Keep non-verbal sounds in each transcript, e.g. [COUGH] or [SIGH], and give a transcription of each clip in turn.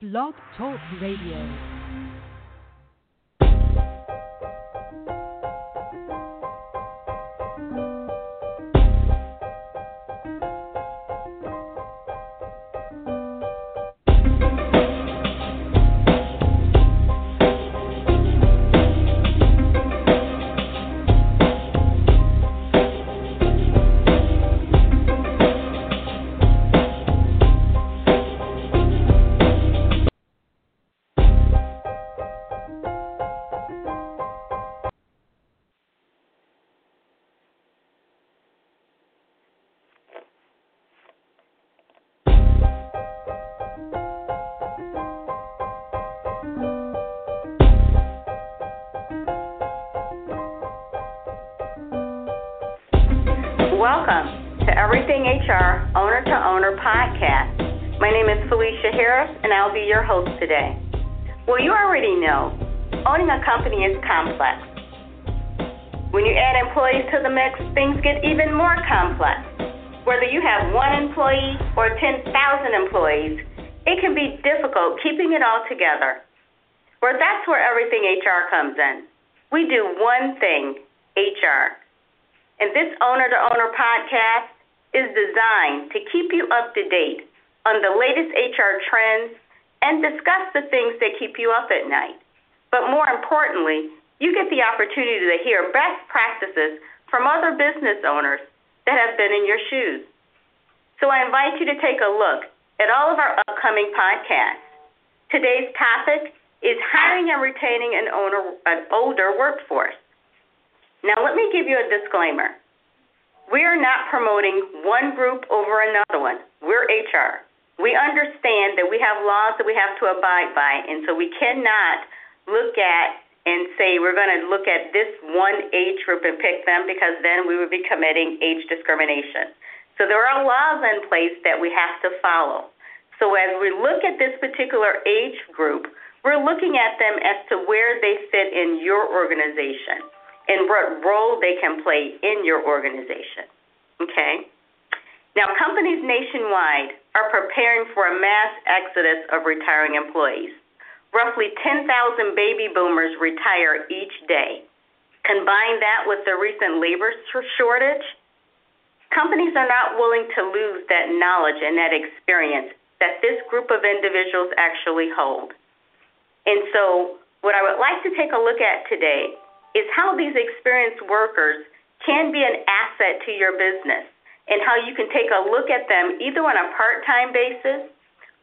Blog Talk Radio. Be your host today. Well, you already know owning a company is complex. When you add employees to the mix, things get even more complex. Whether you have one employee or 10,000 employees, it can be difficult keeping it all together. Well, that's where Everything HR comes in. We do one thing HR and this Owner to Owner podcast is designed to keep you up to date on the latest HR trends and discuss the things that keep you up at night. But more importantly, you get the opportunity to hear best practices from other business owners that have been in your shoes. So I invite you to take a look at all of our upcoming podcasts. Today's topic is hiring and retaining an, owner, an older workforce. Now, let me give you a disclaimer. We are not promoting one group over another one. We're HR. We understand that we have laws that we have to abide by, and so we cannot look at and say we're going to look at this one age group and pick them because then we would be committing age discrimination. So there are laws in place that we have to follow. So as we look at this particular age group, we're looking at them as to where they fit in your organization and what role they can play in your organization. Okay? Now, companies nationwide are preparing for a mass exodus of retiring employees. Roughly 10,000 baby boomers retire each day. Combine that with the recent labor shortage, companies are not willing to lose that knowledge and that experience that this group of individuals actually hold. And so, what I would like to take a look at today is how these experienced workers can be an asset to your business and how you can take a look at them either on a part time basis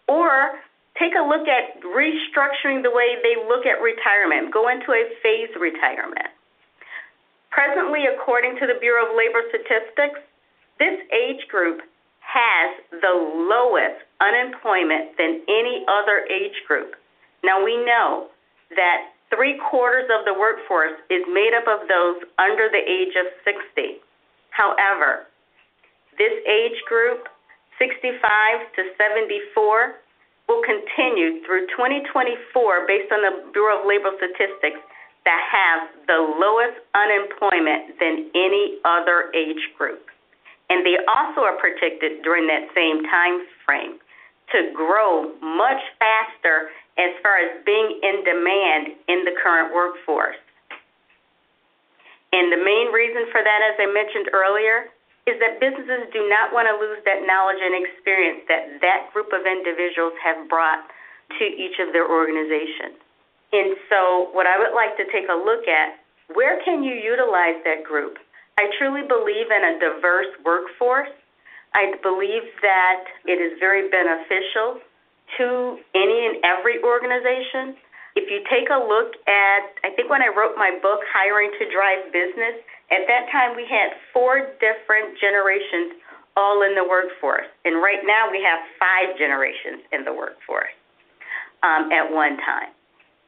or take a look at restructuring the way they look at retirement, go into a phased retirement. Presently, according to the Bureau of Labor Statistics, this age group has the lowest unemployment than any other age group. Now, we know that three quarters of the workforce is made up of those under the age of 60. However, this age group, 65 to 74, will continue through 2024 based on the Bureau of Labor Statistics that have the lowest unemployment than any other age group. And they also are predicted during that same time frame to grow much faster as far as being in demand in the current workforce. And the main reason for that, as I mentioned earlier, is that businesses do not want to lose that knowledge and experience that that group of individuals have brought to each of their organizations. And so, what I would like to take a look at, where can you utilize that group? I truly believe in a diverse workforce. I believe that it is very beneficial to any and every organization. If you take a look at, I think when I wrote my book, Hiring to Drive Business, at that time we had four different generations all in the workforce. And right now we have five generations in the workforce um, at one time.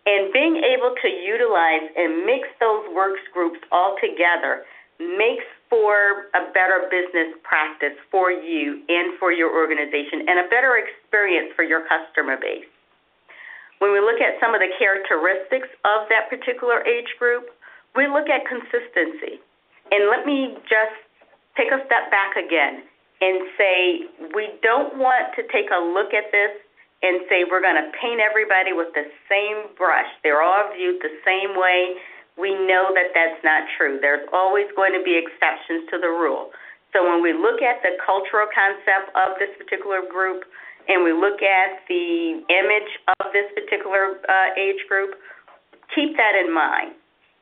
And being able to utilize and mix those works groups all together makes for a better business practice for you and for your organization and a better experience for your customer base. When we look at some of the characteristics of that particular age group, we look at consistency. And let me just take a step back again and say we don't want to take a look at this and say we're going to paint everybody with the same brush. They're all viewed the same way. We know that that's not true. There's always going to be exceptions to the rule. So when we look at the cultural concept of this particular group and we look at the image of this particular uh, age group, keep that in mind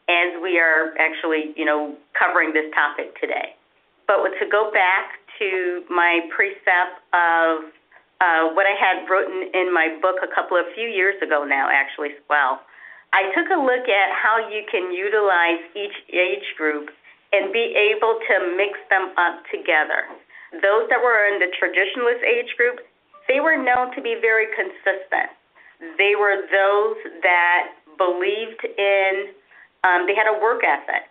as we are actually, you know, covering this topic today. But to go back to my precept of uh, what I had written in my book a couple of few years ago now, actually, well, I took a look at how you can utilize each age group and be able to mix them up together. Those that were in the traditionalist age group, they were known to be very consistent. They were those that believed in um, they had a work ethic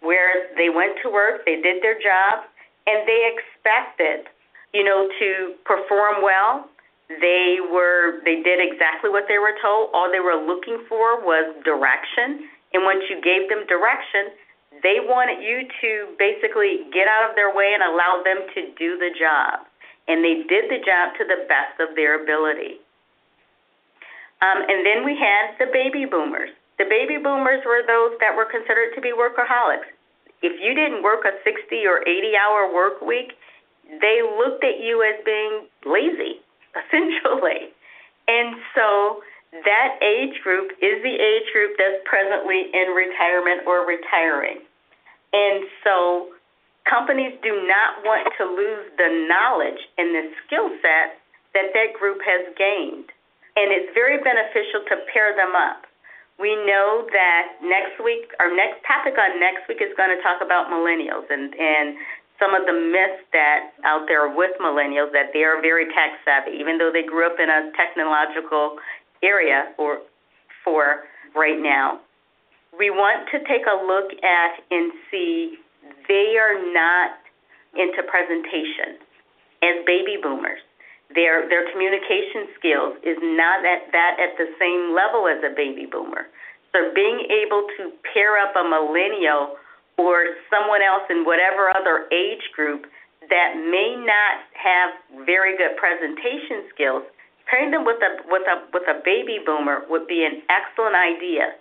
where they went to work, they did their job, and they expected, you know, to perform well. They were they did exactly what they were told. All they were looking for was direction, and once you gave them direction, they wanted you to basically get out of their way and allow them to do the job. And they did the job to the best of their ability. Um, and then we had the baby boomers. The baby boomers were those that were considered to be workaholics. If you didn't work a 60 or 80 hour work week, they looked at you as being lazy, [LAUGHS] essentially. And so that age group is the age group that's presently in retirement or retiring. And so companies do not want to lose the knowledge and the skill set that that group has gained. And it's very beneficial to pair them up. We know that next week, our next topic on next week is going to talk about millennials and, and some of the myths that out there with millennials that they are very tech savvy, even though they grew up in a technological area or for right now. We want to take a look at and see they are not into presentation as baby boomers. Their their communication skills is not at that at the same level as a baby boomer. So being able to pair up a millennial or someone else in whatever other age group that may not have very good presentation skills, pairing them with a with a with a baby boomer would be an excellent idea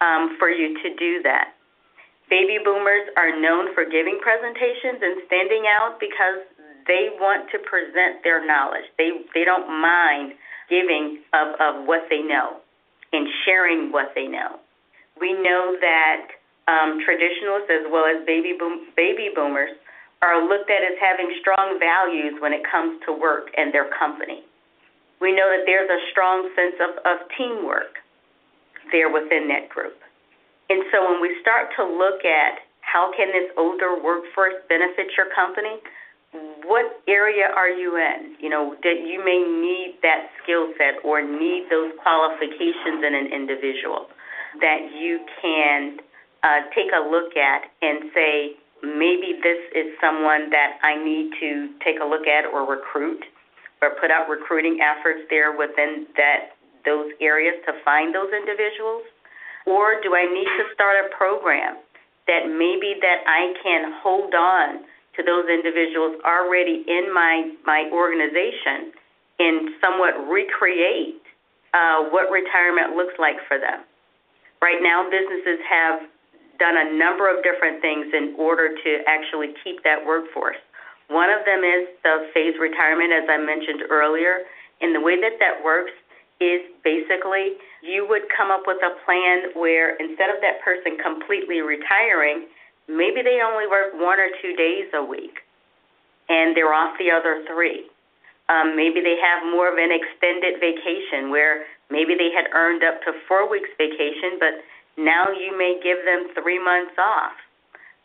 um, for you to do that. Baby boomers are known for giving presentations and standing out because they want to present their knowledge. They they don't mind giving of, of what they know and sharing what they know. We know that um, traditionalists as well as baby boom, baby boomers are looked at as having strong values when it comes to work and their company. We know that there's a strong sense of, of teamwork there within that group. And so when we start to look at how can this older workforce benefit your company, what area are you in? You know, that you may need that skill set or need those qualifications in an individual that you can uh, take a look at and say, maybe this is someone that I need to take a look at or recruit or put out recruiting efforts there within that those areas to find those individuals? Or do I need to start a program that maybe that I can hold on to those individuals already in my, my organization and somewhat recreate uh, what retirement looks like for them. Right now, businesses have done a number of different things in order to actually keep that workforce. One of them is the phase retirement, as I mentioned earlier. And the way that that works is basically you would come up with a plan where instead of that person completely retiring, Maybe they only work one or two days a week, and they're off the other three. Um, maybe they have more of an extended vacation where maybe they had earned up to four weeks vacation, but now you may give them three months off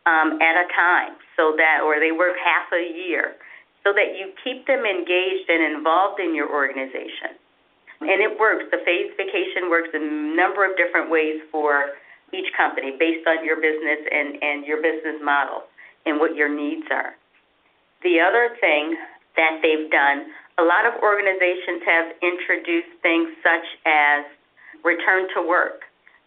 um, at a time, so that, or they work half a year, so that you keep them engaged and involved in your organization. And it works. The phase vacation works in a number of different ways for each company based on your business and, and your business model and what your needs are. The other thing that they've done, a lot of organizations have introduced things such as return to work.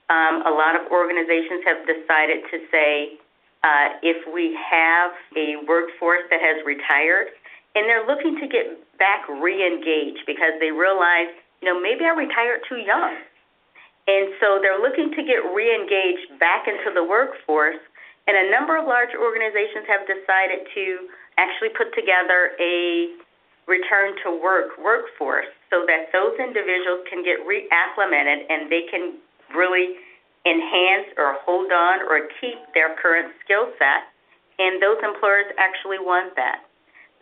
Um, a lot of organizations have decided to say uh, if we have a workforce that has retired and they're looking to get back re-engaged because they realize, you know, maybe I retired too young. And so they're looking to get re-engaged back into the workforce. And a number of large organizations have decided to actually put together a return to work workforce so that those individuals can get reacclimated and they can really enhance or hold on or keep their current skill set. And those employers actually want that.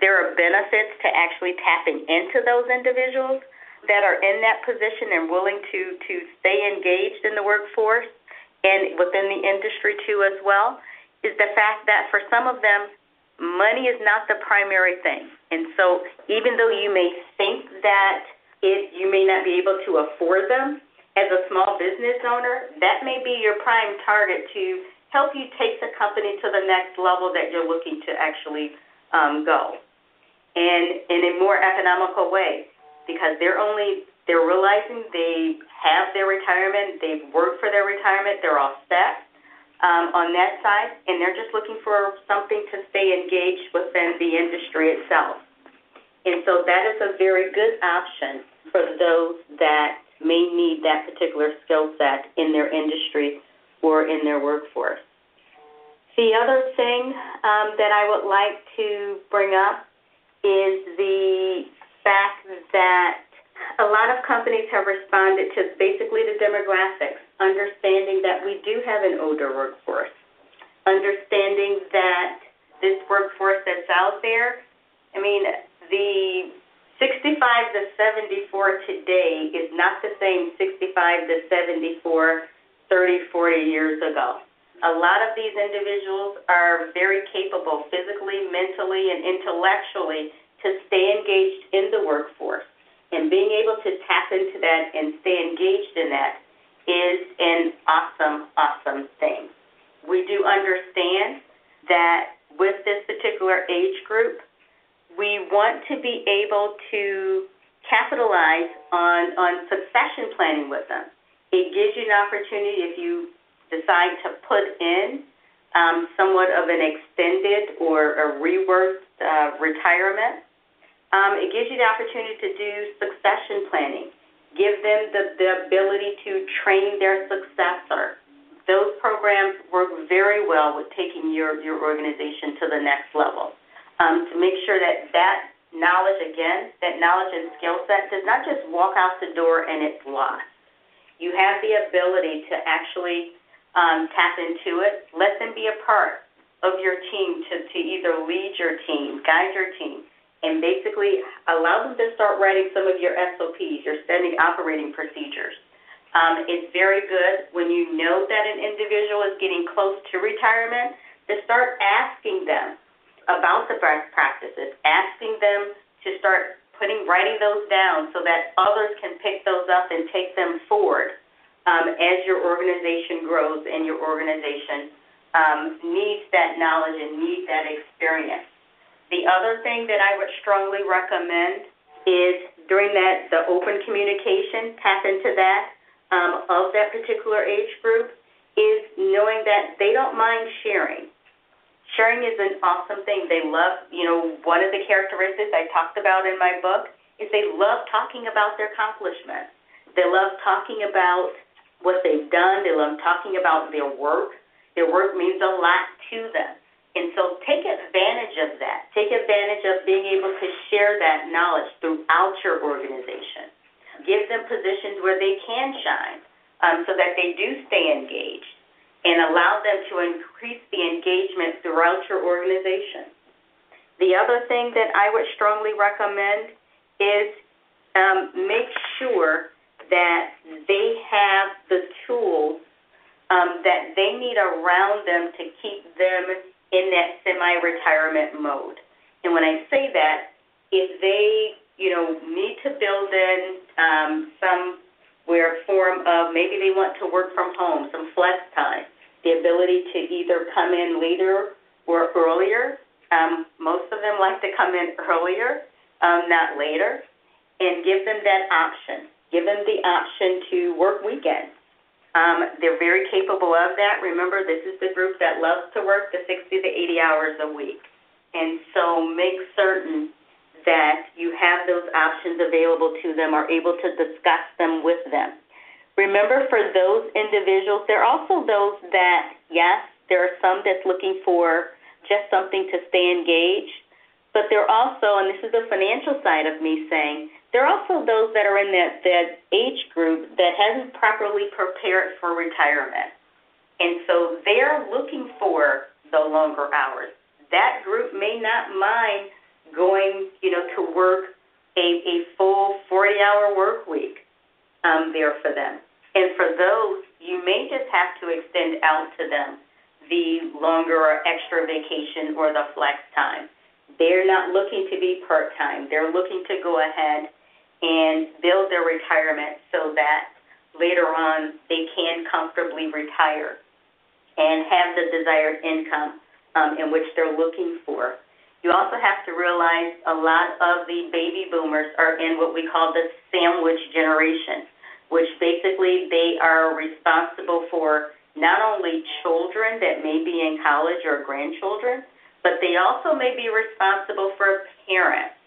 There are benefits to actually tapping into those individuals that are in that position and willing to, to stay engaged in the workforce and within the industry too as well is the fact that for some of them money is not the primary thing. And so even though you may think that it you may not be able to afford them as a small business owner, that may be your prime target to help you take the company to the next level that you're looking to actually um, go and in a more economical way because they're only they're realizing they have their retirement, they've worked for their retirement, they're all set um, on that side, and they're just looking for something to stay engaged within the industry itself. And so that is a very good option for those that may need that particular skill set in their industry or in their workforce. The other thing um, that I would like to bring up is the fact that a lot of companies have responded to basically the demographics, understanding that we do have an older workforce, understanding that this workforce that's out there, I mean, the 65 to 74 today is not the same 65 to 74 30, 40 years ago. A lot of these individuals are very capable physically, mentally, and intellectually to stay engaged in the workforce and being able to tap into that and stay engaged in that is an awesome, awesome thing. We do understand that with this particular age group, we want to be able to capitalize on, on succession planning with them. It gives you an opportunity if you decide to put in um, somewhat of an extended or a reworked uh, retirement um, it gives you the opportunity to do succession planning, give them the, the ability to train their successor. Those programs work very well with taking your, your organization to the next level. Um, to make sure that that knowledge, again, that knowledge and skill set does not just walk out the door and it's lost. You have the ability to actually um, tap into it, let them be a part of your team to, to either lead your team, guide your team, and basically allow them to start writing some of your SOPs, your standard operating procedures. Um, it's very good when you know that an individual is getting close to retirement to start asking them about the best practices, asking them to start putting writing those down so that others can pick those up and take them forward um, as your organization grows and your organization um, needs that knowledge and needs that experience. The other thing that I would strongly recommend is during that the open communication, tap into that um, of that particular age group, is knowing that they don't mind sharing. Sharing is an awesome thing. They love, you know, one of the characteristics I talked about in my book is they love talking about their accomplishments. They love talking about what they've done. They love talking about their work. Their work means a lot to them. And so take advantage of that. Take advantage of being able to share that knowledge throughout your organization. Give them positions where they can shine um, so that they do stay engaged and allow them to increase the engagement throughout your organization. The other thing that I would strongly recommend is um, make sure that they have the tools um, that they need around them to keep them in that semi-retirement mode. And when I say that, if they, you know, need to build in um, some where form of maybe they want to work from home, some flex time, the ability to either come in later or earlier. Um, most of them like to come in earlier, um, not later, and give them that option. Give them the option to work weekends um, they're very capable of that. Remember, this is the group that loves to work the 60 to 80 hours a week. And so make certain that you have those options available to them, are able to discuss them with them. Remember, for those individuals, there are also those that, yes, there are some that's looking for just something to stay engaged, but there are also, and this is the financial side of me saying, there are also those that are in that, that age group that hasn't properly prepared for retirement. And so they're looking for the longer hours. That group may not mind going, you know, to work a, a full 40 hour work week um, there for them. And for those, you may just have to extend out to them the longer or extra vacation or the flex time. They're not looking to be part time. They're looking to go ahead and build their retirement so that later on they can comfortably retire and have the desired income um, in which they're looking for. You also have to realize a lot of the baby boomers are in what we call the sandwich generation, which basically they are responsible for not only children that may be in college or grandchildren, but they also may be responsible for parents.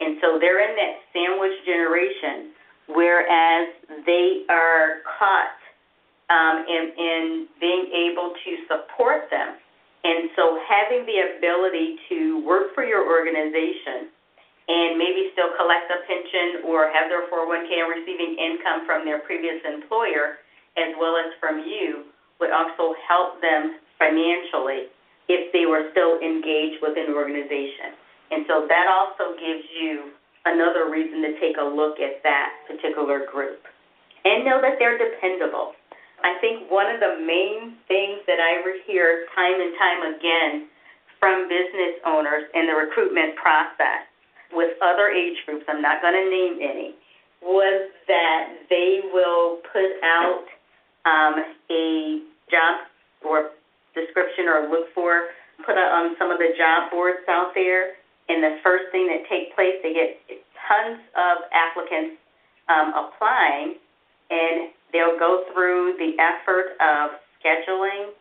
And so they're in that sandwich generation, whereas they are caught um, in, in being able to support them and so having the ability to work for your organization and maybe still collect a pension or have their 401k and receiving income from their previous employer as well as from you would also help them financially if they were still engaged with an organization. And so that also gives you another reason to take a look at that particular group. And know that they're dependable. I think one of the main things that I hear time and time again from business owners in the recruitment process with other age groups, I'm not going to name any, was that they will put out um, a job or description or look for, put on some of the job boards out there, and the first thing that takes place, they get tons of applicants um, applying, and They'll go through the effort of scheduling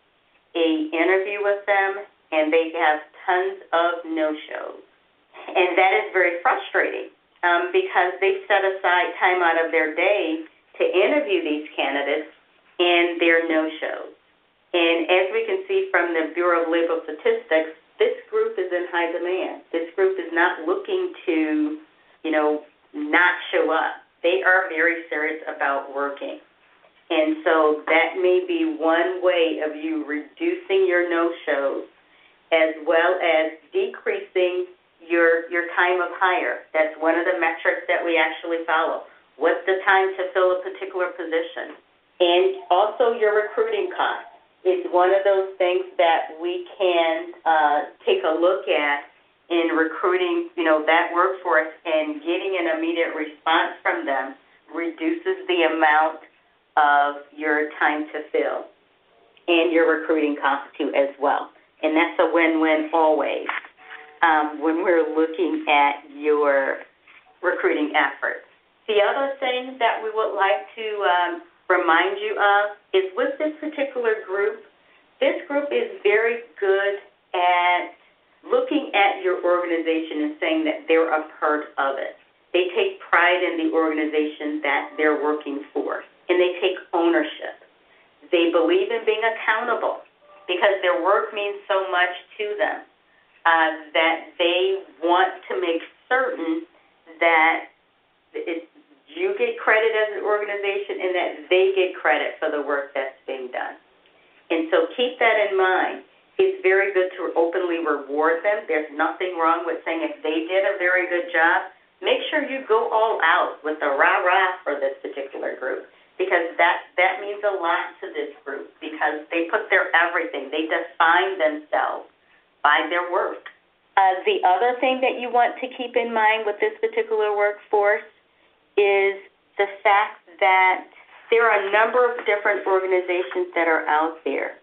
a interview with them, and they have tons of no-shows. And that is very frustrating um, because they set aside time out of their day to interview these candidates, and they're no-shows. And as we can see from the Bureau of Labor Statistics, this group is in high demand. This group is not looking to, you know, not show up. They are very serious about working. And so that may be one way of you reducing your no-shows as well as decreasing your your time of hire. That's one of the metrics that we actually follow. What's the time to fill a particular position? And also your recruiting costs is one of those things that we can uh, take a look at in recruiting, you know, that workforce and getting an immediate response from them reduces the amount of your time to fill and your recruiting costs too as well. And that's a win-win always um, when we're looking at your recruiting efforts. The other thing that we would like to um, remind you of is with this particular group, this group is very good at looking at your organization and saying that they're a part of it. They take pride in the organization that they're working for and they take ownership. They believe in being accountable because their work means so much to them uh, that they want to make certain that it, you get credit as an organization and that they get credit for the work that's being done. And so keep that in mind. It's very good to openly reward them. There's nothing wrong with saying if they did a very good job, make sure you go all out with the rah rah for this particular group because that that means a lot to this group because they put their everything. They define themselves by their work. Uh, the other thing that you want to keep in mind with this particular workforce is the fact that there are a number of different organizations that are out there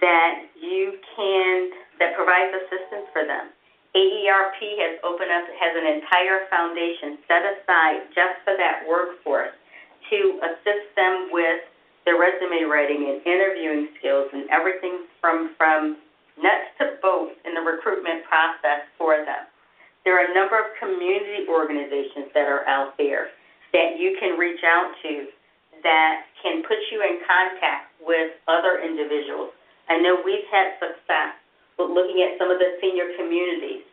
that you can that provides assistance for them. AARP has opened up has an entire foundation set aside just for that workforce to assist them with their resume writing and interviewing skills and everything from from nuts to bolts in the recruitment process for them. there are a number of community organizations that are out there that you can reach out to that can put you in contact with other individuals. I know we've had success with looking at some of the senior communities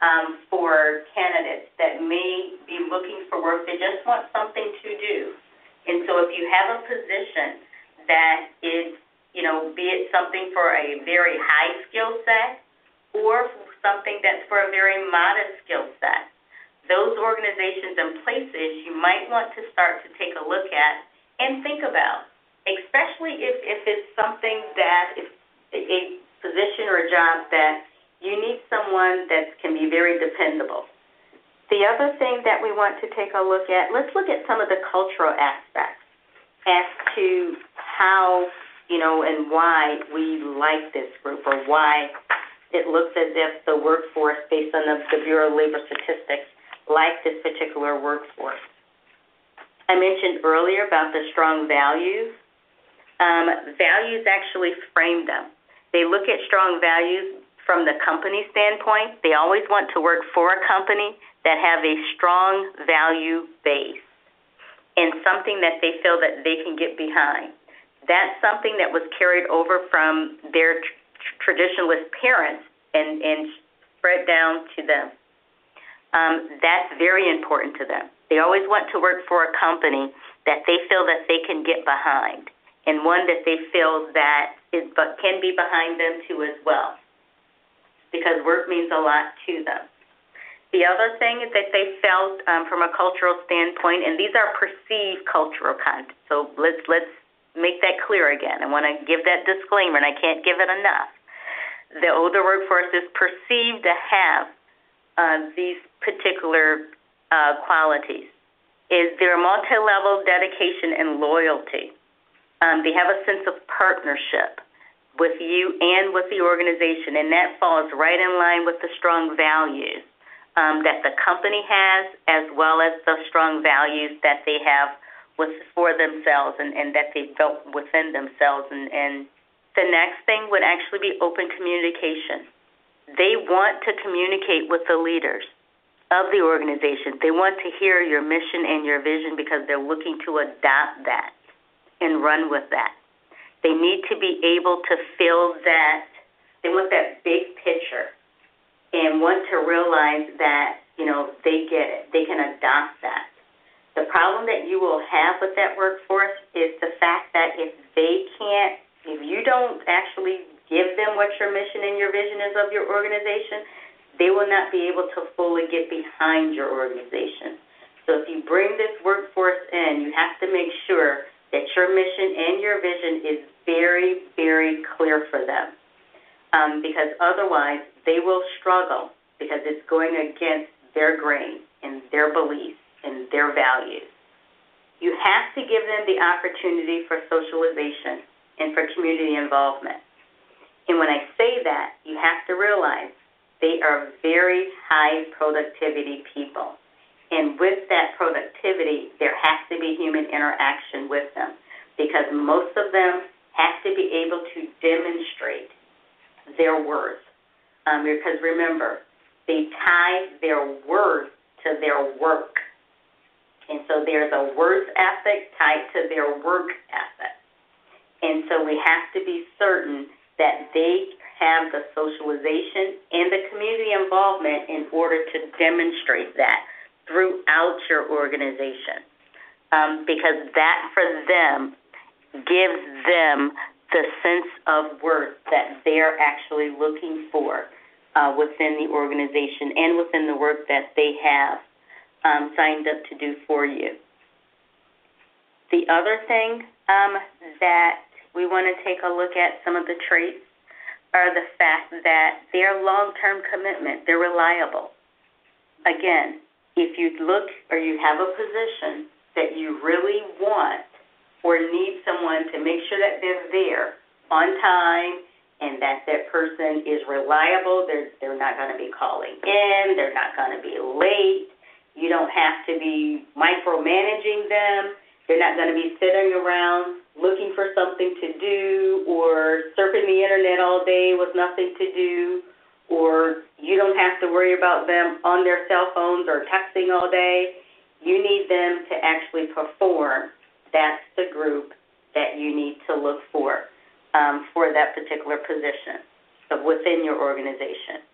um, for candidates that may be looking for work. They just want something to do. And so if you have a position that is, you know, be it something for a very high skill set or something that's for a very modest skill set, those organizations and places you might want to start to take a look at and think about, especially if, if it's something that is a position or a job that you need someone that can be very dependable. The other thing that we want to take a look at, let's look at some of the cultural aspects as to how, you know, and why we like this group or why it looks as if the workforce, based on the, the Bureau of Labor Statistics, like this particular workforce. I mentioned earlier about the strong values. Um, values actually frame them. They look at strong values from the company standpoint. They always want to work for a company that have a strong value base and something that they feel that they can get behind. That's something that was carried over from their tr- traditionalist parents and, and spread down to them um, that's very important to them. They always want to work for a company that they feel that they can get behind, and one that they feel that is but can be behind them too as well, because work means a lot to them. The other thing is that they felt um, from a cultural standpoint, and these are perceived cultural content. So let's let's make that clear again. I want to give that disclaimer, and I can't give it enough. The older workforce is perceived to have uh, these particular uh, qualities is their multi-level dedication and loyalty. Um, they have a sense of partnership with you and with the organization, and that falls right in line with the strong values um, that the company has, as well as the strong values that they have with for themselves and, and that they built within themselves. And, and the next thing would actually be open communication. They want to communicate with the leaders of the organization. They want to hear your mission and your vision because they're looking to adopt that and run with that. They need to be able to feel that they want that big picture and want to realize that, you know, they get it. They can adopt that. The problem that you will have with that workforce is the fact that if they can't, if you don't actually give them what your mission and your vision is of your organization, they will not be able to fully get behind your organization. So if you bring this workforce in, you have to make sure that your mission and your vision is very, very clear for them. Um, because otherwise, they will struggle because it's going against their grain and their beliefs and their values. You have to give them the opportunity for socialization and for community involvement. And when I say that, you have to realize they are very high productivity people. And with that productivity, there has to be human interaction with them because most of them have to be able to demonstrate their worth. Um, because remember, they tie their worth to their work. And so there's a worth ethic tied to their work ethic. And so we have to be certain that they have the socialization and the community involvement in order to demonstrate that throughout your organization. Um, because that for them gives them the sense of worth that they're actually looking for uh, within the organization and within the work that they have um, signed up to do for you. The other thing um, that we want to take a look at some of the traits are the fact that they're long term commitment, they're reliable. Again, if you look or you have a position that you really want or need someone to make sure that they're there on time and that that person is reliable, they're, they're not going to be calling in, they're not going to be late, you don't have to be micromanaging them, they're not going to be sitting around looking for something to do or surfing the internet all day with nothing to do or you don't have to worry about them on their cell phones or texting all day. You need them to actually perform. That's the group that you need to look for um, for that particular position within your organization.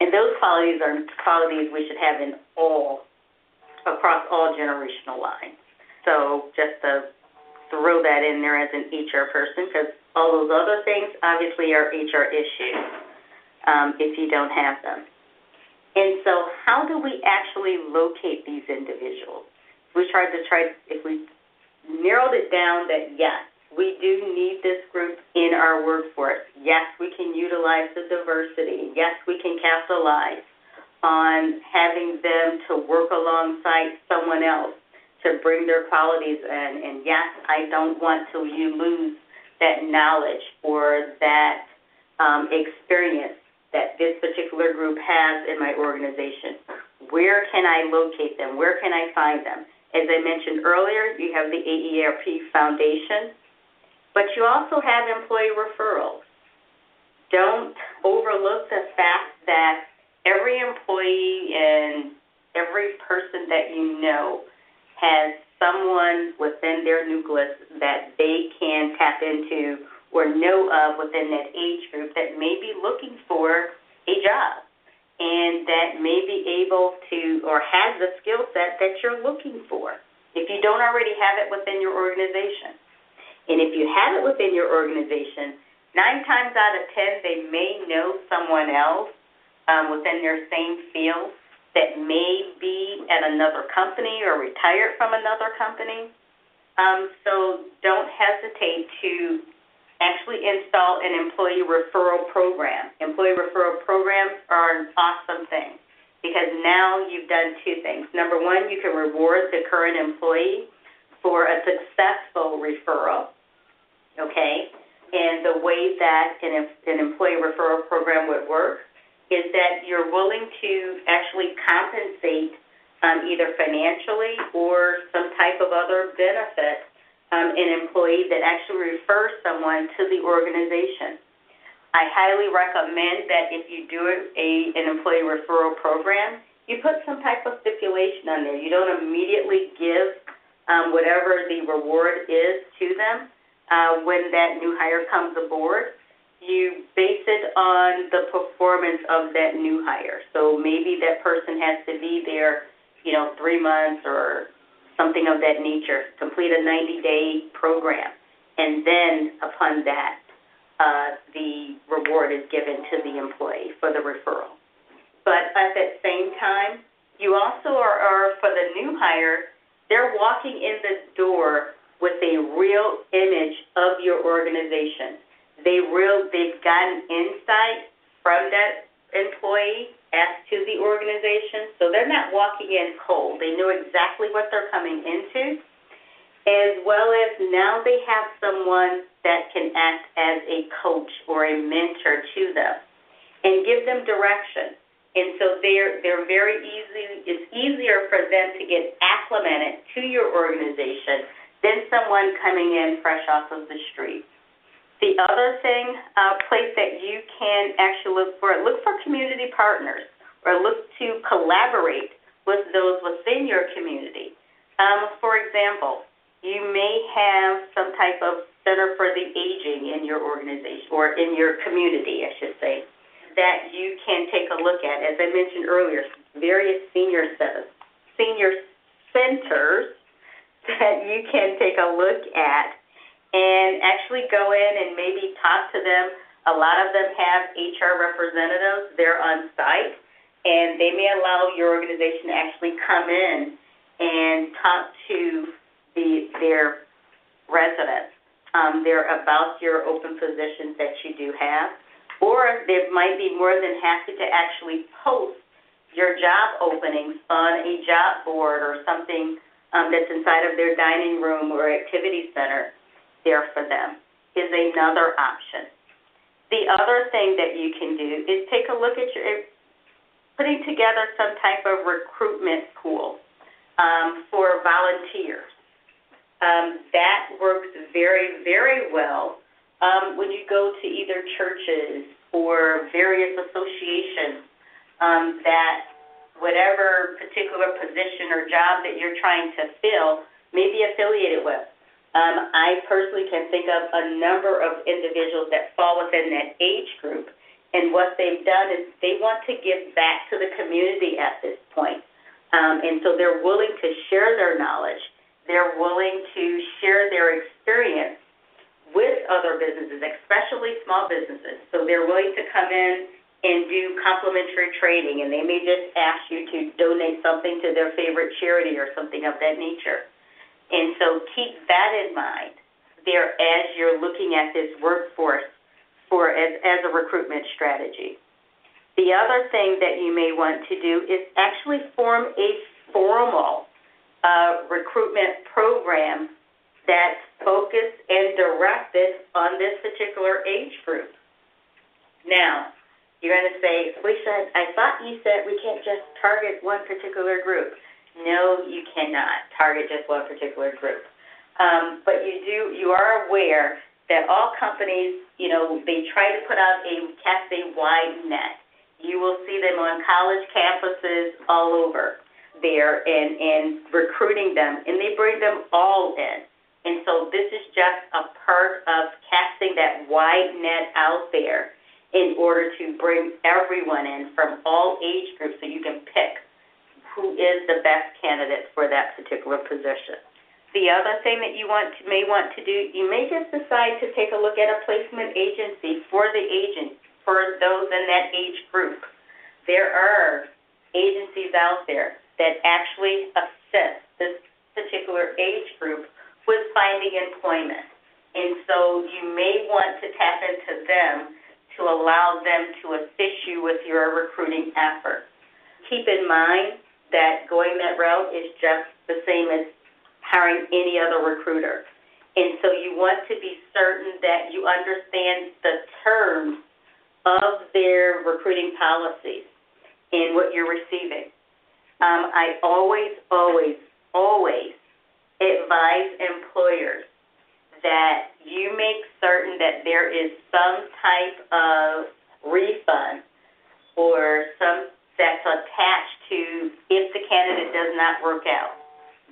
And those qualities are qualities we should have in all, across all generational lines. So just to throw that in there as an HR person, because all those other things obviously are HR issues um, if you don't have them. And so, how do we actually locate these individuals? We tried to try, if we narrowed it down that yes, we do need this group in our workforce. Yes, we can utilize the diversity. Yes, we can capitalize on having them to work alongside someone else to bring their qualities in. And yes, I don't want to you lose that knowledge or that um, experience that this particular group has in my organization. Where can I locate them? Where can I find them? As I mentioned earlier, you have the AARP Foundation but you also have employee referrals. Don't overlook the fact that every employee and every person that you know has someone within their nucleus that they can tap into or know of within that age group that may be looking for a job. And that may be able to or has the skill set that you're looking for. If you don't already have it within your organization. And if you have it within your organization, nine times out of ten, they may know someone else um, within their same field that may be at another company or retired from another company. Um, so don't hesitate to actually install an employee referral program. Employee referral programs are an awesome thing because now you've done two things. Number one, you can reward the current employee for a successful referral okay? And the way that an, an employee referral program would work is that you're willing to actually compensate um, either financially or some type of other benefit um, an employee that actually refers someone to the organization. I highly recommend that if you do a, an employee referral program, you put some type of stipulation on there. You don't immediately give um, whatever the reward is to them uh, when that new hire comes aboard, you base it on the performance of that new hire. So maybe that person has to be there, you know, three months or something of that nature, complete a 90 day program. And then upon that, uh, the reward is given to the employee for the referral. But at that same time, you also are, are for the new hire, they're walking in the door with a real image of your organization. They real they've gotten insight from that employee as to the organization, so they're not walking in cold. They know exactly what they're coming into, as well as now they have someone that can act as a coach or a mentor to them and give them direction. And so they're they're very easy. It's easier for them to get acclimated to your organization than someone coming in fresh off of the street. The other thing, uh, place that you can actually look for, look for community partners or look to collaborate with those within your community. Um, for example, you may have some type of center for the aging in your organization or in your community, I should say, that you can take a look at. As I mentioned earlier, various senior centers, senior centers that you can take a look at and actually go in and maybe talk to them. A lot of them have HR representatives, they're on site, and they may allow your organization to actually come in and talk to the, their residents. Um, they're about your open positions that you do have, or they might be more than happy to actually post your job openings on a job board or something um, that's inside of their dining room or activity center there for them is another option. The other thing that you can do is take a look at your putting together some type of recruitment pool um, for volunteers. Um, that works very, very well um, when you go to either churches or various associations um, that whatever particular position or job that you're trying to fill may be affiliated with. Um, I personally can think of a number of individuals that fall within that age group, and what they've done is they want to give back to the community at this point. Um, and so they're willing to share their knowledge, they're willing to share their experience with other businesses, especially small businesses. So they're willing to come in and do complimentary training, and they may just ask you to donate something to their favorite charity or something of that nature. And so keep that in mind there as you're looking at this workforce for as, as a recruitment strategy. The other thing that you may want to do is actually form a formal uh, recruitment program that's focused and directed on this particular age group. Now, you're going to say, Felicia, I thought you said we can't just target one particular group. No, you cannot target just one particular group. Um, but you do, you are aware that all companies, you know, they try to put out a cast a wide net. You will see them on college campuses all over there and, and recruiting them, and they bring them all in. And so this is just a part of casting that wide net out there in order to bring everyone in from all age groups so you can pick who is the best candidate for that particular position. The other thing that you want to, may want to do, you may just decide to take a look at a placement agency for the agent, for those in that age group. There are agencies out there that actually assist this particular age group with finding employment. And so you may want to tap into them to allow them to assist you with your recruiting efforts. Keep in mind that going that route is just the same as hiring any other recruiter. And so you want to be certain that you understand the terms of their recruiting policies and what you're receiving. Um, I always, always, always advise employers that you make certain that there is some type of refund or some that's attached to if the candidate does not work out.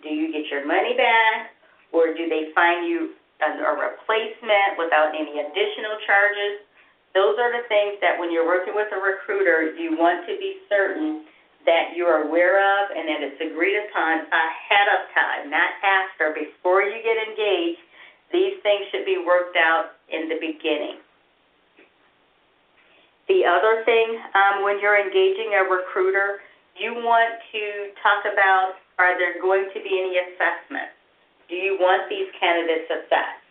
Do you get your money back or do they find you a, a replacement without any additional charges? Those are the things that when you're working with a recruiter, you want to be certain that you're aware of and that it's agreed upon ahead of time, not after, before you get engaged these things should be worked out in the beginning. The other thing, um, when you're engaging a recruiter, you want to talk about are there going to be any assessments? Do you want these candidates assessed?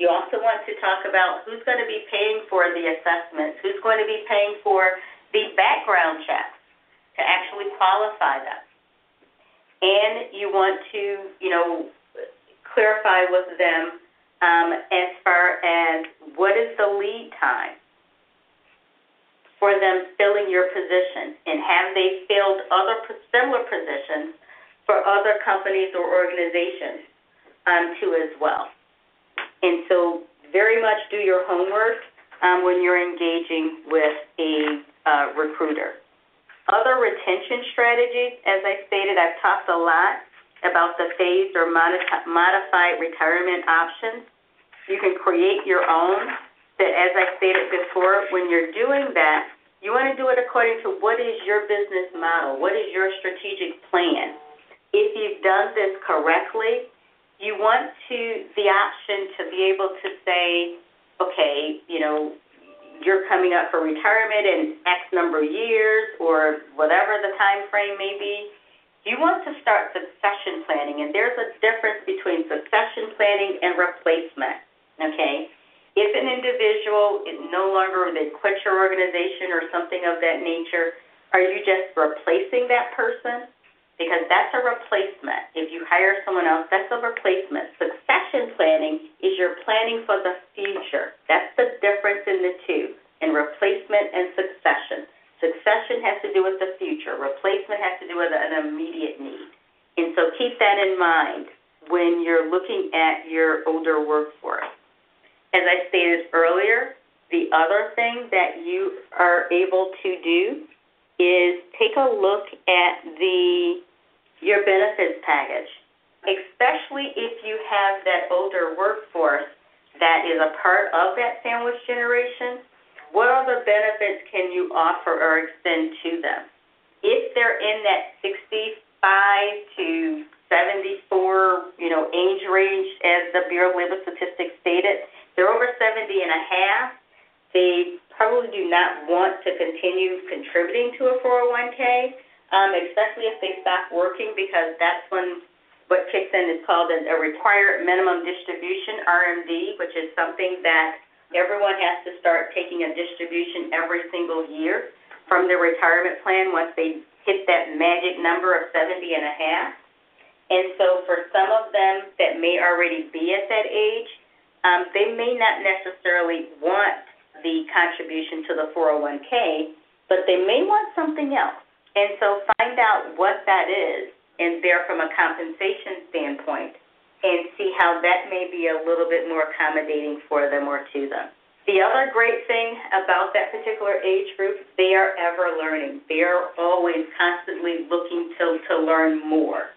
You also want to talk about who's going to be paying for the assessments, who's going to be paying for the background checks to actually qualify them. And you want to, you know, clarify with them um, as far as what is the lead time for them filling your position, and have they filled other similar positions for other companies or organizations um, too as well. And so, very much do your homework um, when you're engaging with a uh, recruiter. Other retention strategies, as I stated, I've talked a lot about the phased or modified retirement options. You can create your own. That, as I stated before, when you're doing that, you want to do it according to what is your business model, what is your strategic plan. If you've done this correctly, you want to the option to be able to say, okay, you know, you're coming up for retirement in X number of years or whatever the time frame may be. You want to start succession planning, and there's a difference between succession planning and replacement. Okay? If an individual is no longer they quit your organization or something of that nature, are you just replacing that person? Because that's a replacement. If you hire someone else, that's a replacement. Succession planning is you're planning for the future. That's the difference in the two, in replacement and succession. Succession has to do with the future. Replacement has to do with an immediate need. And so keep that in mind when you're looking at your older workforce. As I stated earlier, The other thing that you are able to do is take a look at the your benefits package, especially if you have that older workforce that is a part of that sandwich generation. What other benefits can you offer or extend to them? If they're in that 65 to 74, you know, age range as the Bureau of Labor Statistics stated, they're over 70 and a half. They probably do not want to continue contributing to a 401k, um, especially if they stop working because that's when what kicks in is called a, a required minimum distribution, RMD, which is something that everyone has to start taking a distribution every single year from their retirement plan once they hit that magic number of 70 and a half. And so for some of them that may already be at that age, um, they may not necessarily want the contribution to the 401k, but they may want something else. And so find out what that is and there from a compensation standpoint and see how that may be a little bit more accommodating for them or to them. The other great thing about that particular age group, they are ever learning. They are always constantly looking to, to learn more.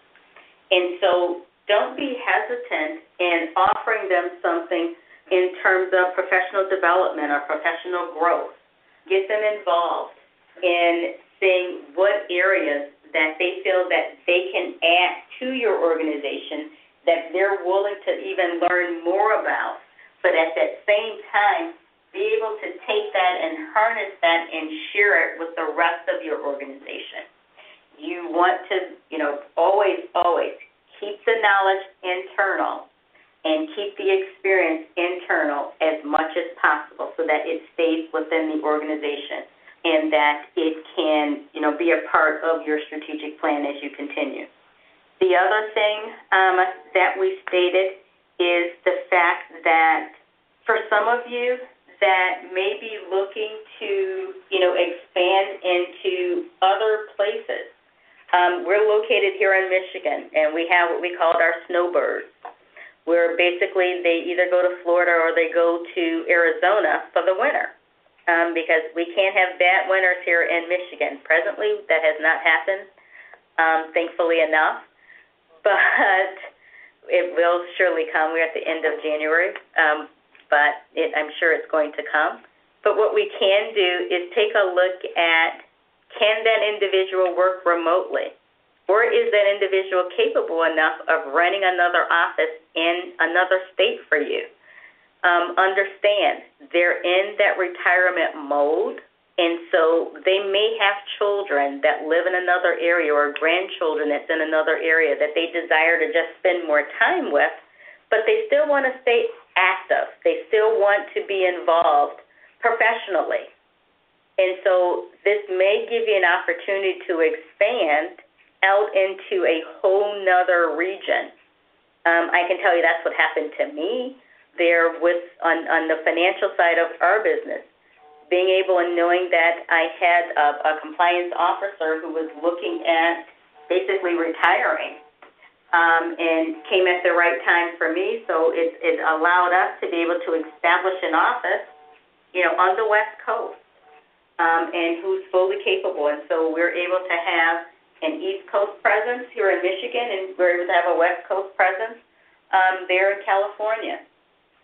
And so don't be hesitant in offering them something in terms of professional development or professional growth. Get them involved in seeing what areas that they feel that they can add to your organization that they're willing to even learn more about, but at that same time, be able to take that and harness that and share it with the rest of your organization. You want to, you know, always, always keep the knowledge internal and keep the experience internal as much as possible so that it stays within the organization and that it can, you know, be a part of your strategic plan as you continue. The other thing um, that we stated is the fact that for some of you that may be looking to, you know, expand into other places. Um, we're located here in Michigan, and we have what we call our snowbirds where basically they either go to Florida or they go to Arizona for the winter. Um, because we can't have bad winters here in Michigan. Presently, that has not happened, um, thankfully enough, [LAUGHS] but it will surely come. We're at the end of January, um, but it, I'm sure it's going to come. But what we can do is take a look at can that individual work remotely? Or is that individual capable enough of running another office in another state for you? Um, understand they're in that retirement mode, and so they may have children that live in another area or grandchildren that's in another area that they desire to just spend more time with, but they still want to stay active. They still want to be involved professionally. And so this may give you an opportunity to expand out into a whole nother region. Um, I can tell you that's what happened to me there with on, on the financial side of our business. Being able and knowing that I had a, a compliance officer who was looking at basically retiring um, and came at the right time for me. So it, it allowed us to be able to establish an office, you know, on the West Coast, um, and who's fully capable. And so we're able to have an East Coast presence here in Michigan, and we're able to have a West Coast presence um, there in California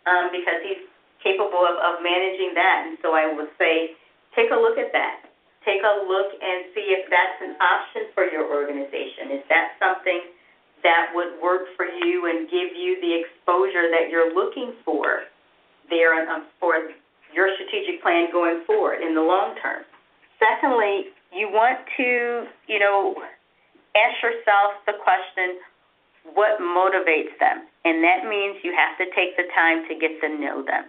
um, because he's capable of, of managing that. And so I would say, take a look at that. Take a look and see if that's an option for your organization. Is that something that would work for you and give you the exposure that you're looking for there um, for your strategic plan going forward in the long term? Secondly, you want to, you know, ask yourself the question, what motivates them? And that means you have to take the time to get to know them.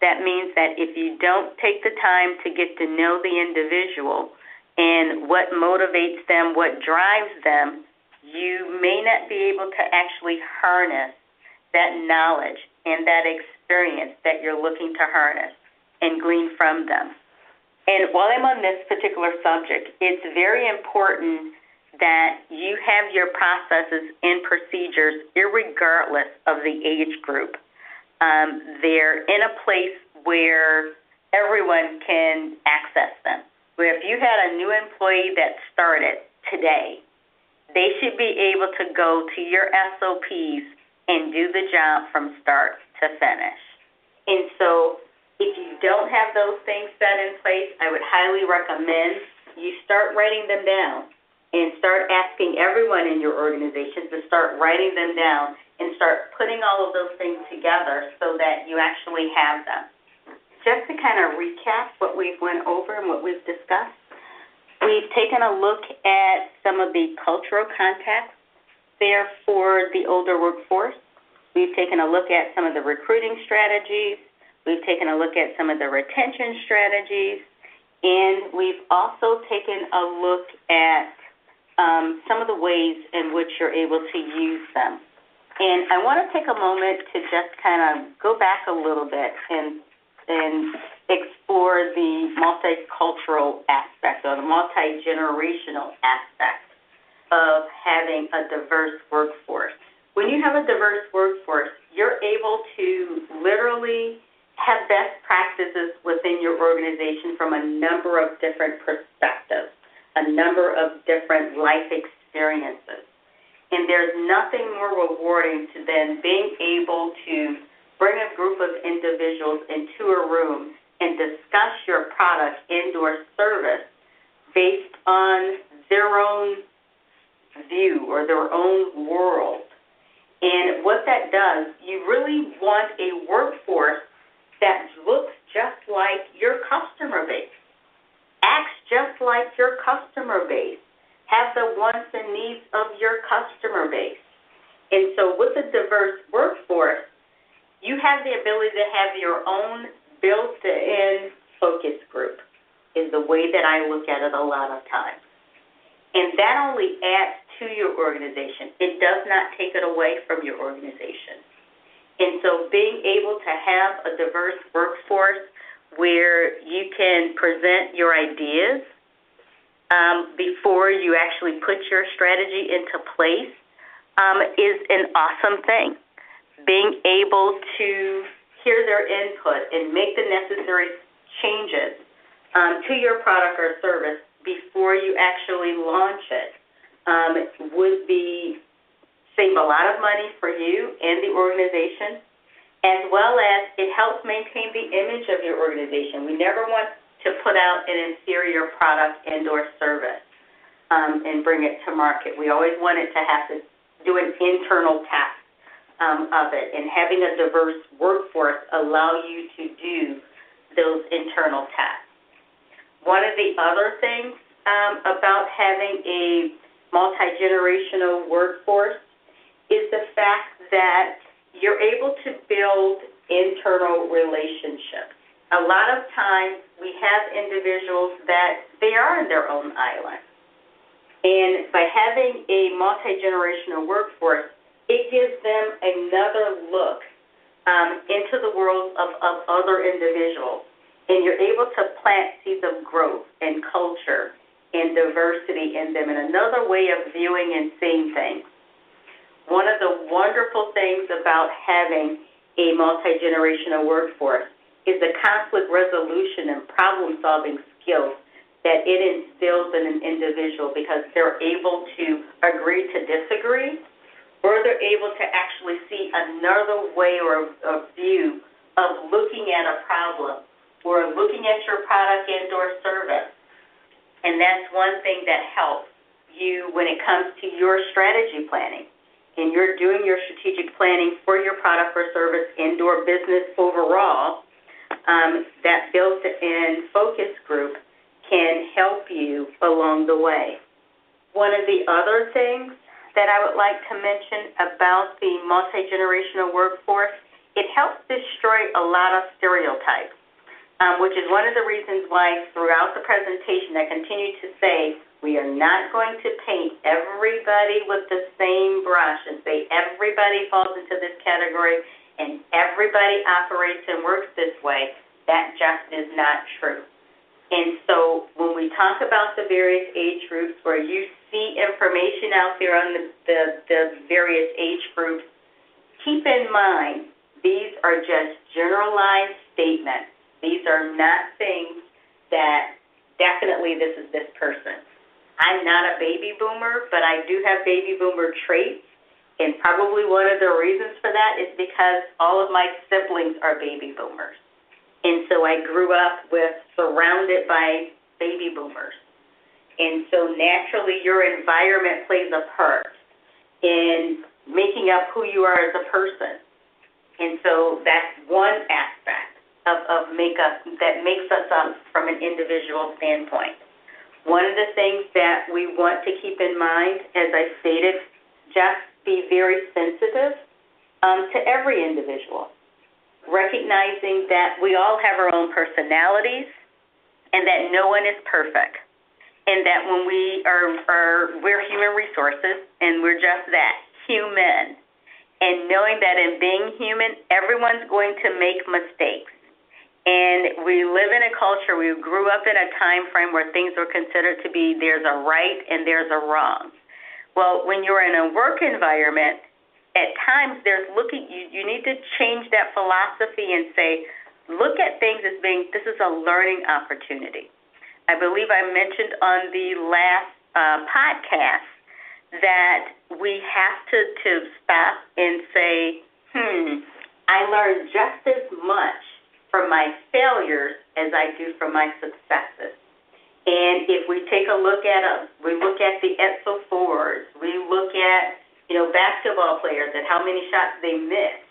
That means that if you don't take the time to get to know the individual and what motivates them, what drives them, you may not be able to actually harness that knowledge and that experience that you're looking to harness and glean from them. And while I'm on this particular subject, it's very important that you have your processes and procedures, regardless of the age group. Um, they're in a place where everyone can access them. Where if you had a new employee that started today, they should be able to go to your SOPs and do the job from start to finish. And so if you don't have those things set in place, I would highly recommend you start writing them down and start asking everyone in your organization to start writing them down and start putting all of those things together so that you actually have them. Just to kind of recap what we've went over and what we've discussed, we've taken a look at some of the cultural context there for the older workforce. We've taken a look at some of the recruiting strategies We've taken a look at some of the retention strategies, and we've also taken a look at um, some of the ways in which you're able to use them. And I want to take a moment to just kind of go back a little bit and and explore the multicultural aspect or the multi generational aspect of having a diverse workforce. When you have a diverse workforce, you're able to literally have best practices within your organization from a number of different perspectives, a number of different life experiences. And there's nothing more rewarding to than being able to bring a group of individuals into a room and discuss your product and or service based on their own view or their own world. And what that does, you really want a workforce that looks just like your customer base, acts just like your customer base, have the wants and needs of your customer base. And so, with a diverse workforce, you have the ability to have your own built in focus group, is the way that I look at it a lot of times. And that only adds to your organization, it does not take it away from your organization. And so being able to have a diverse workforce where you can present your ideas um, before you actually put your strategy into place um, is an awesome thing. Being able to hear their input and make the necessary changes um, to your product or service before you actually launch it um, would be save a lot of money for you and the organization, as well as it helps maintain the image of your organization. We never want to put out an inferior product and or service um, and bring it to market. We always want it to have to do an internal test um, of it, and having a diverse workforce allow you to do those internal tests. One of the other things um, about having a multi generational workforce is the fact that you're able to build internal relationships. A lot of times we have individuals that they are in their own island. And by having a multi generational workforce, it gives them another look um, into the world of, of other individuals. And you're able to plant seeds of growth and culture and diversity in them and another way of viewing and seeing things. One of the wonderful things about having a multi generational workforce is the conflict resolution and problem solving skills that it instills in an individual because they're able to agree to disagree or they're able to actually see another way or a view of looking at a problem or looking at your product and or service. And that's one thing that helps you when it comes to your strategy planning and you're doing your strategic planning for your product or service and or business overall, um, that built-in focus group can help you along the way. One of the other things that I would like to mention about the multi-generational workforce, it helps destroy a lot of stereotypes, um, which is one of the reasons why throughout the presentation I continue to say we are not going to paint everybody with the same brush and say everybody falls into this category and everybody operates and works this way. That just is not true. And so when we talk about the various age groups where you see information out there on the, the, the various age groups, keep in mind these are just generalized statements. These are not things that definitely this is this person. I'm not a baby boomer, but I do have baby boomer traits. And probably one of the reasons for that is because all of my siblings are baby boomers. And so I grew up with surrounded by baby boomers. And so naturally your environment plays a part in making up who you are as a person. And so that's one aspect of, of makeup that makes us up from an individual standpoint. One of the things that we want to keep in mind, as I stated, just be very sensitive um, to every individual, recognizing that we all have our own personalities and that no one is perfect. And that when we are, are we're human resources and we're just that, human. And knowing that in being human, everyone's going to make mistakes. And we live in a culture, we grew up in a time frame where things were considered to be there's a right and there's a wrong. Well, when you're in a work environment, at times there's looking you, you need to change that philosophy and say, look at things as being this is a learning opportunity. I believe I mentioned on the last uh, podcast that we have to, to stop and say, hmm, I learned just as much from my failures as I do from my successes. And if we take a look at a, we look at the Edsel Fords, we look at you know basketball players and how many shots they missed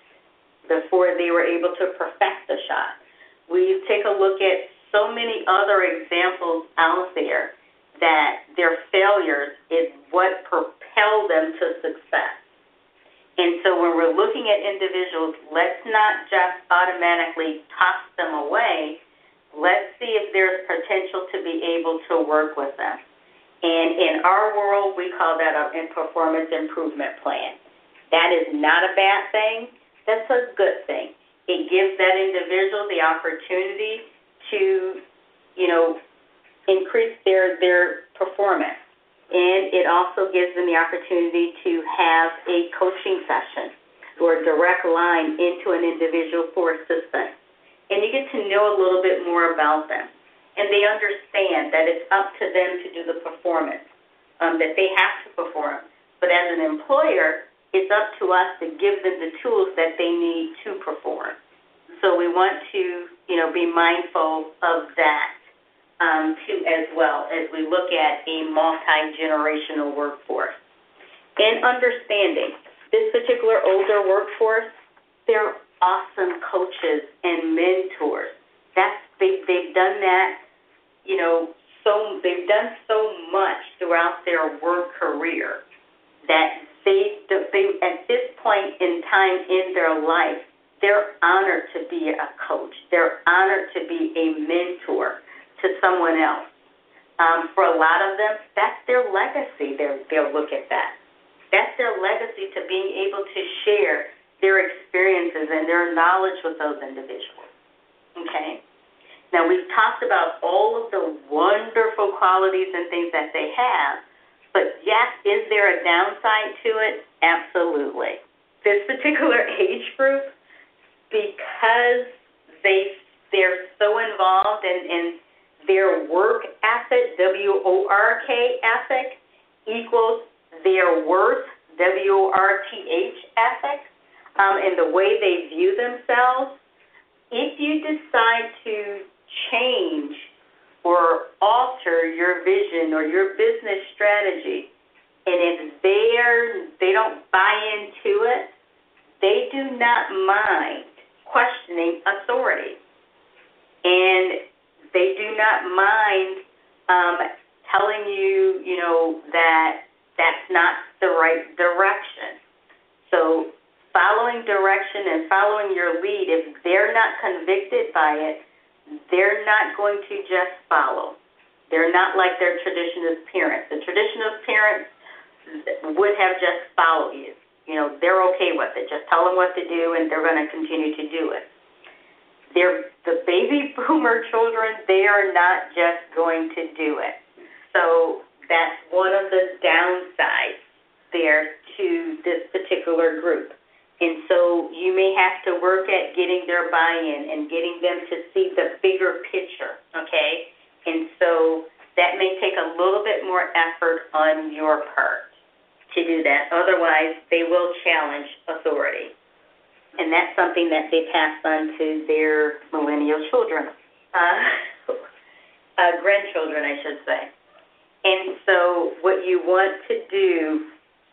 before they were able to perfect the shot. We take a look at so many other examples out there that their failures is what propelled them to success. And so when we're looking at individuals, let's not just automatically toss them away. Let's see if there's potential to be able to work with them. And in our world, we call that a performance improvement plan. That is not a bad thing. That's a good thing. It gives that individual the opportunity to, you know, increase their their performance and it also gives them the opportunity to have a coaching session or a direct line into an individual for assistance. And you get to know a little bit more about them. And they understand that it's up to them to do the performance, um, that they have to perform. But as an employer, it's up to us to give them the tools that they need to perform. So we want to, you know, be mindful of that um, too as well as we look at a multi-generational workforce. In understanding this particular older workforce, they're awesome coaches and mentors. That's they they've done that, you know, so they've done so much throughout their work career that they they at this point in time in their life, they're honored to be a coach. They're honored to be a mentor to someone else. Um, for a lot of them, that's their legacy. They'll look at that. That's their legacy to being able to share their experiences and their knowledge with those individuals. Okay? Now, we've talked about all of the wonderful qualities and things that they have, but yes, is there a downside to it? Absolutely. This particular [LAUGHS] age group, because they they're so involved in, in their work ethic, W O R K ethic, equals their worth, W O R T H ethic, um, and the way they view themselves. If you decide to change or alter your vision or your business strategy, and if they're they don't buy into it, they do not mind questioning authority. And they do not mind um, telling you, you know, that that's not the right direction. So following direction and following your lead, if they're not convicted by it, they're not going to just follow. They're not like their traditionalist parents. The traditionalist parents would have just followed you. You know, they're okay with it. Just tell them what to do, and they're going to continue to do it they're the baby [LAUGHS] boomer children, they are not just going to do it. So that's one of the downsides there to this particular group. And so you may have to work at getting their buy in and getting them to see the bigger picture, okay? And so that may take a little bit more effort on your part to do that. Otherwise, they will challenge authority. And that's something that they pass on to their millennial children, [LAUGHS] uh, uh, grandchildren, I should say. And so, what you want to do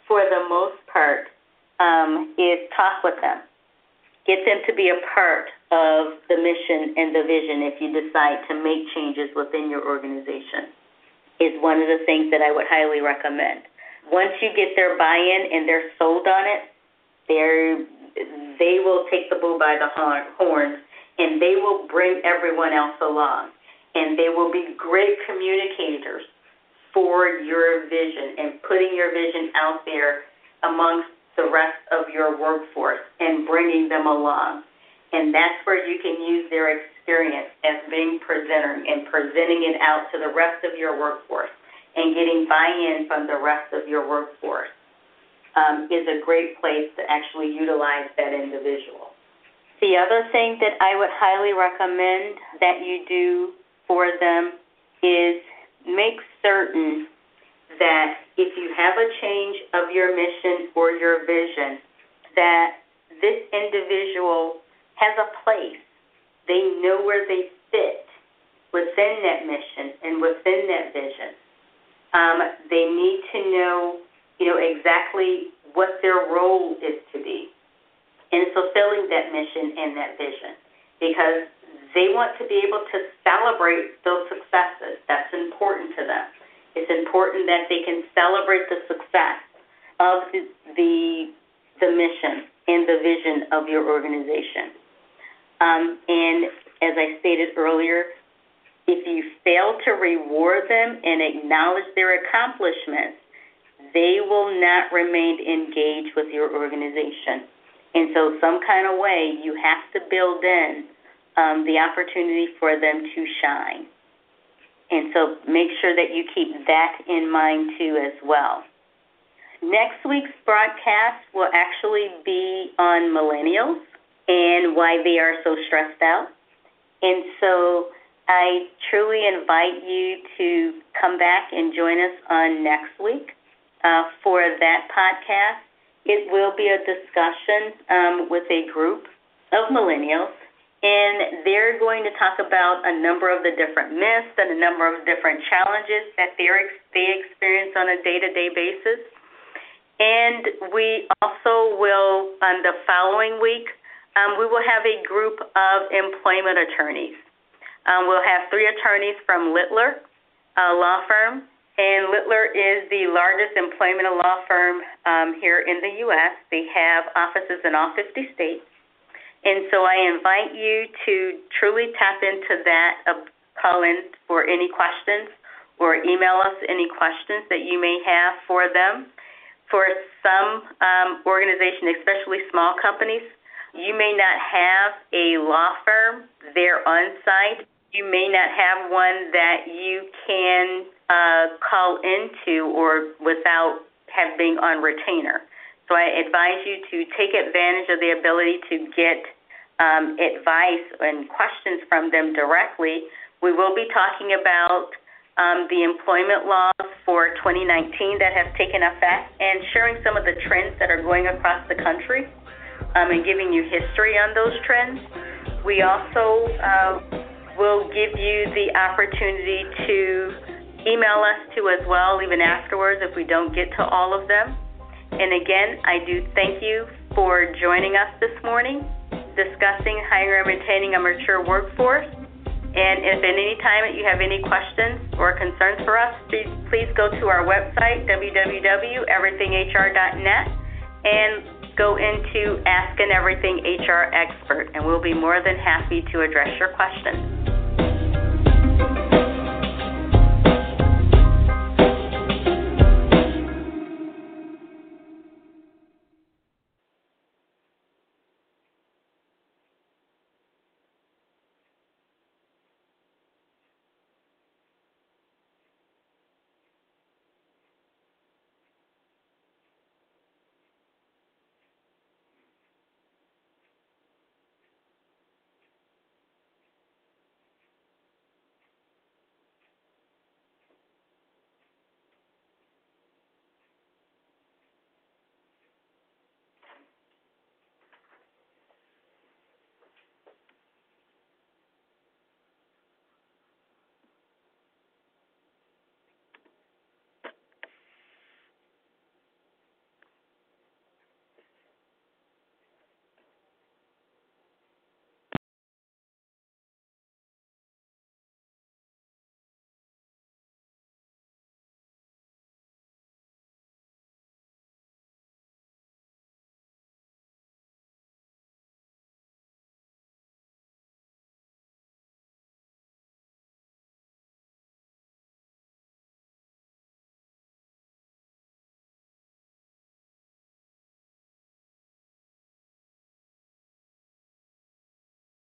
for the most part um, is talk with them. Get them to be a part of the mission and the vision if you decide to make changes within your organization, is one of the things that I would highly recommend. Once you get their buy in and they're sold on it, they're, they will take the bull by the horns and they will bring everyone else along. And they will be great communicators for your vision and putting your vision out there amongst the rest of your workforce and bringing them along. And that's where you can use their experience as being presenter and presenting it out to the rest of your workforce and getting buy-in from the rest of your workforce um, is a great place to actually utilize that individual. The other thing that I would highly recommend that you do for them is make certain that if you have a change of your mission or your vision, that this individual has a place. They know where they fit within that mission and within that vision. Um, they need to know, you know, exactly what their role is to be in fulfilling that mission and that vision, because they want to be able to celebrate those successes. That's important to them. It's important that they can celebrate the success of the, the, the mission and the vision of your organization. Um, and as I stated earlier, if you fail to reward them and acknowledge their accomplishments, they will not remain engaged with your organization. And so, some kind of way, you have to build in um, the opportunity for them to shine. And so make sure that you keep that in mind too as well. Next week's broadcast will actually be on millennials and why they are so stressed out. And so I truly invite you to come back and join us on next week uh, for that podcast. It will be a discussion um, with a group of millennials and they're going to talk about a number of the different myths and a number of different challenges that they they experience on a day-to-day basis. And we also will, on the following week, um, we will have a group of employment attorneys. Um, we'll have three attorneys from Littler Law Firm, and Littler is the largest employment law firm um, here in the U.S. They have offices in all 50 states. And so I invite you to truly tap into that, uh, call in for any questions or email us any questions that you may have for them. For some um, organizations, especially small companies, you may not have a law firm there on site. You may not have one that you can uh, call into or without have being on retainer. So I advise you to take advantage of the ability to get um, advice and questions from them directly. We will be talking about um, the employment laws for 2019 that have taken effect and sharing some of the trends that are going across the country um, and giving you history on those trends. We also uh, will give you the opportunity to email us too as well, even afterwards if we don't get to all of them. And again, I do thank you for joining us this morning, discussing hiring and retaining a mature workforce. And if at any time you have any questions or concerns for us, please, please go to our website, www.everythinghr.net, and go into Ask an Everything HR Expert, and we'll be more than happy to address your questions.